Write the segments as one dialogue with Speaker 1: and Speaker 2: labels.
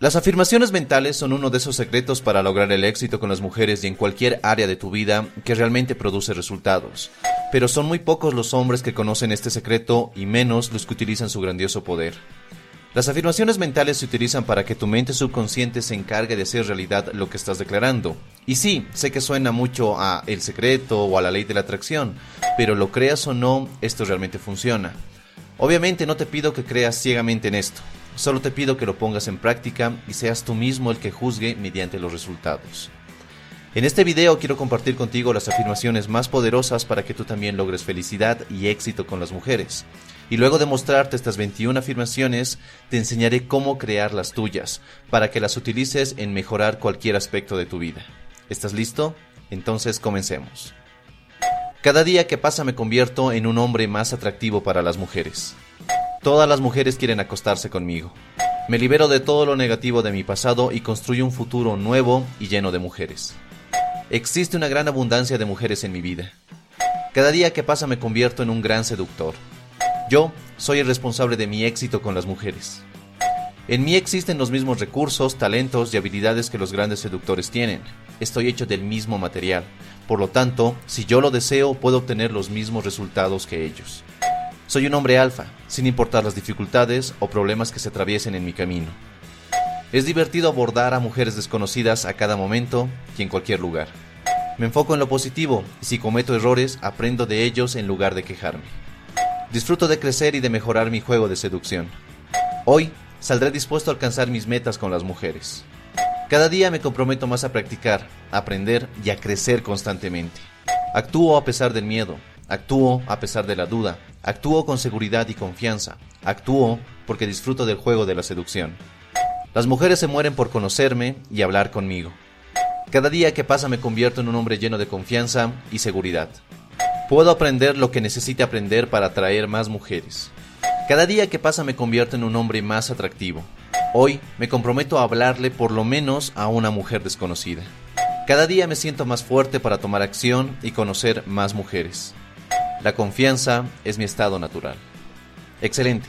Speaker 1: Las afirmaciones mentales son uno de esos secretos para lograr el éxito con las mujeres y en cualquier área de tu vida que realmente produce resultados. Pero son muy pocos los hombres que conocen este secreto y menos los que utilizan su grandioso poder. Las afirmaciones mentales se utilizan para que tu mente subconsciente se encargue de hacer realidad lo que estás declarando. Y sí, sé que suena mucho a el secreto o a la ley de la atracción, pero lo creas o no, esto realmente funciona. Obviamente no te pido que creas ciegamente en esto. Solo te pido que lo pongas en práctica y seas tú mismo el que juzgue mediante los resultados. En este video quiero compartir contigo las afirmaciones más poderosas para que tú también logres felicidad y éxito con las mujeres. Y luego de mostrarte estas 21 afirmaciones, te enseñaré cómo crear las tuyas, para que las utilices en mejorar cualquier aspecto de tu vida. ¿Estás listo? Entonces comencemos. Cada día que pasa me convierto en un hombre más atractivo para las mujeres. Todas las mujeres quieren acostarse conmigo. Me libero de todo lo negativo de mi pasado y construyo un futuro nuevo y lleno de mujeres. Existe una gran abundancia de mujeres en mi vida. Cada día que pasa me convierto en un gran seductor. Yo soy el responsable de mi éxito con las mujeres. En mí existen los mismos recursos, talentos y habilidades que los grandes seductores tienen. Estoy hecho del mismo material. Por lo tanto, si yo lo deseo, puedo obtener los mismos resultados que ellos. Soy un hombre alfa, sin importar las dificultades o problemas que se atraviesen en mi camino. Es divertido abordar a mujeres desconocidas a cada momento y en cualquier lugar. Me enfoco en lo positivo y si cometo errores aprendo de ellos en lugar de quejarme. Disfruto de crecer y de mejorar mi juego de seducción. Hoy saldré dispuesto a alcanzar mis metas con las mujeres. Cada día me comprometo más a practicar, aprender y a crecer constantemente. Actúo a pesar del miedo, Actúo a pesar de la duda. Actúo con seguridad y confianza. Actúo porque disfruto del juego de la seducción. Las mujeres se mueren por conocerme y hablar conmigo. Cada día que pasa me convierto en un hombre lleno de confianza y seguridad. Puedo aprender lo que necesite aprender para atraer más mujeres. Cada día que pasa me convierto en un hombre más atractivo. Hoy me comprometo a hablarle por lo menos a una mujer desconocida. Cada día me siento más fuerte para tomar acción y conocer más mujeres. La confianza es mi estado natural. Excelente.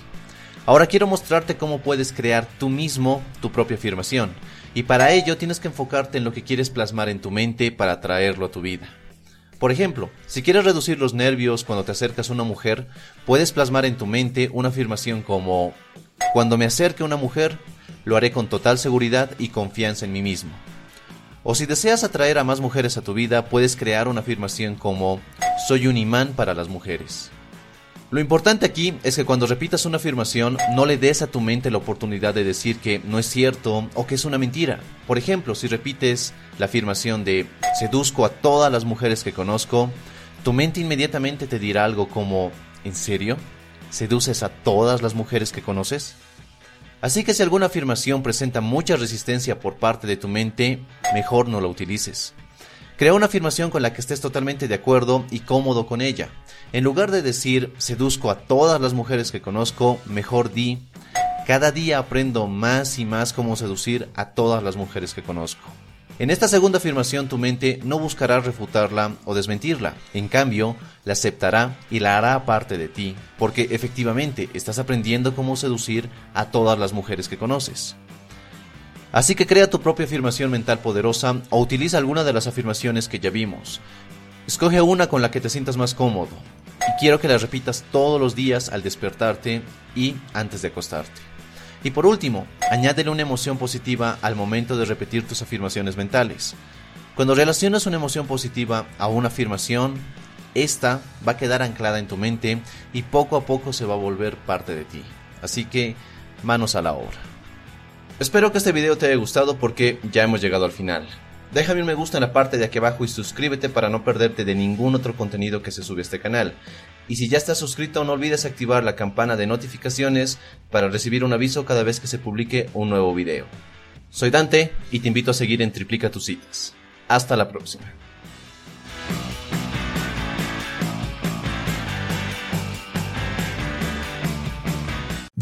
Speaker 1: Ahora quiero mostrarte cómo puedes crear tú mismo tu propia afirmación. Y para ello tienes que enfocarte en lo que quieres plasmar en tu mente para traerlo a tu vida. Por ejemplo, si quieres reducir los nervios cuando te acercas a una mujer, puedes plasmar en tu mente una afirmación como, cuando me acerque una mujer, lo haré con total seguridad y confianza en mí mismo. O si deseas atraer a más mujeres a tu vida, puedes crear una afirmación como soy un imán para las mujeres. Lo importante aquí es que cuando repitas una afirmación no le des a tu mente la oportunidad de decir que no es cierto o que es una mentira. Por ejemplo, si repites la afirmación de seduzco a todas las mujeres que conozco, tu mente inmediatamente te dirá algo como ¿En serio? ¿Seduces a todas las mujeres que conoces? Así que si alguna afirmación presenta mucha resistencia por parte de tu mente, mejor no la utilices. Crea una afirmación con la que estés totalmente de acuerdo y cómodo con ella. En lugar de decir seduzco a todas las mujeres que conozco, mejor di cada día aprendo más y más cómo seducir a todas las mujeres que conozco. En esta segunda afirmación tu mente no buscará refutarla o desmentirla, en cambio la aceptará y la hará parte de ti, porque efectivamente estás aprendiendo cómo seducir a todas las mujeres que conoces. Así que crea tu propia afirmación mental poderosa o utiliza alguna de las afirmaciones que ya vimos. Escoge una con la que te sientas más cómodo y quiero que la repitas todos los días al despertarte y antes de acostarte. Y por último, añádele una emoción positiva al momento de repetir tus afirmaciones mentales. Cuando relacionas una emoción positiva a una afirmación, esta va a quedar anclada en tu mente y poco a poco se va a volver parte de ti. Así que, manos a la obra. Espero que este video te haya gustado porque ya hemos llegado al final. Déjame un me gusta en la parte de aquí abajo y suscríbete para no perderte de ningún otro contenido que se sube a este canal. Y si ya estás suscrito no olvides activar la campana de notificaciones para recibir un aviso cada vez que se publique un nuevo video. Soy Dante y te invito a seguir en Triplica tus citas. Hasta la próxima.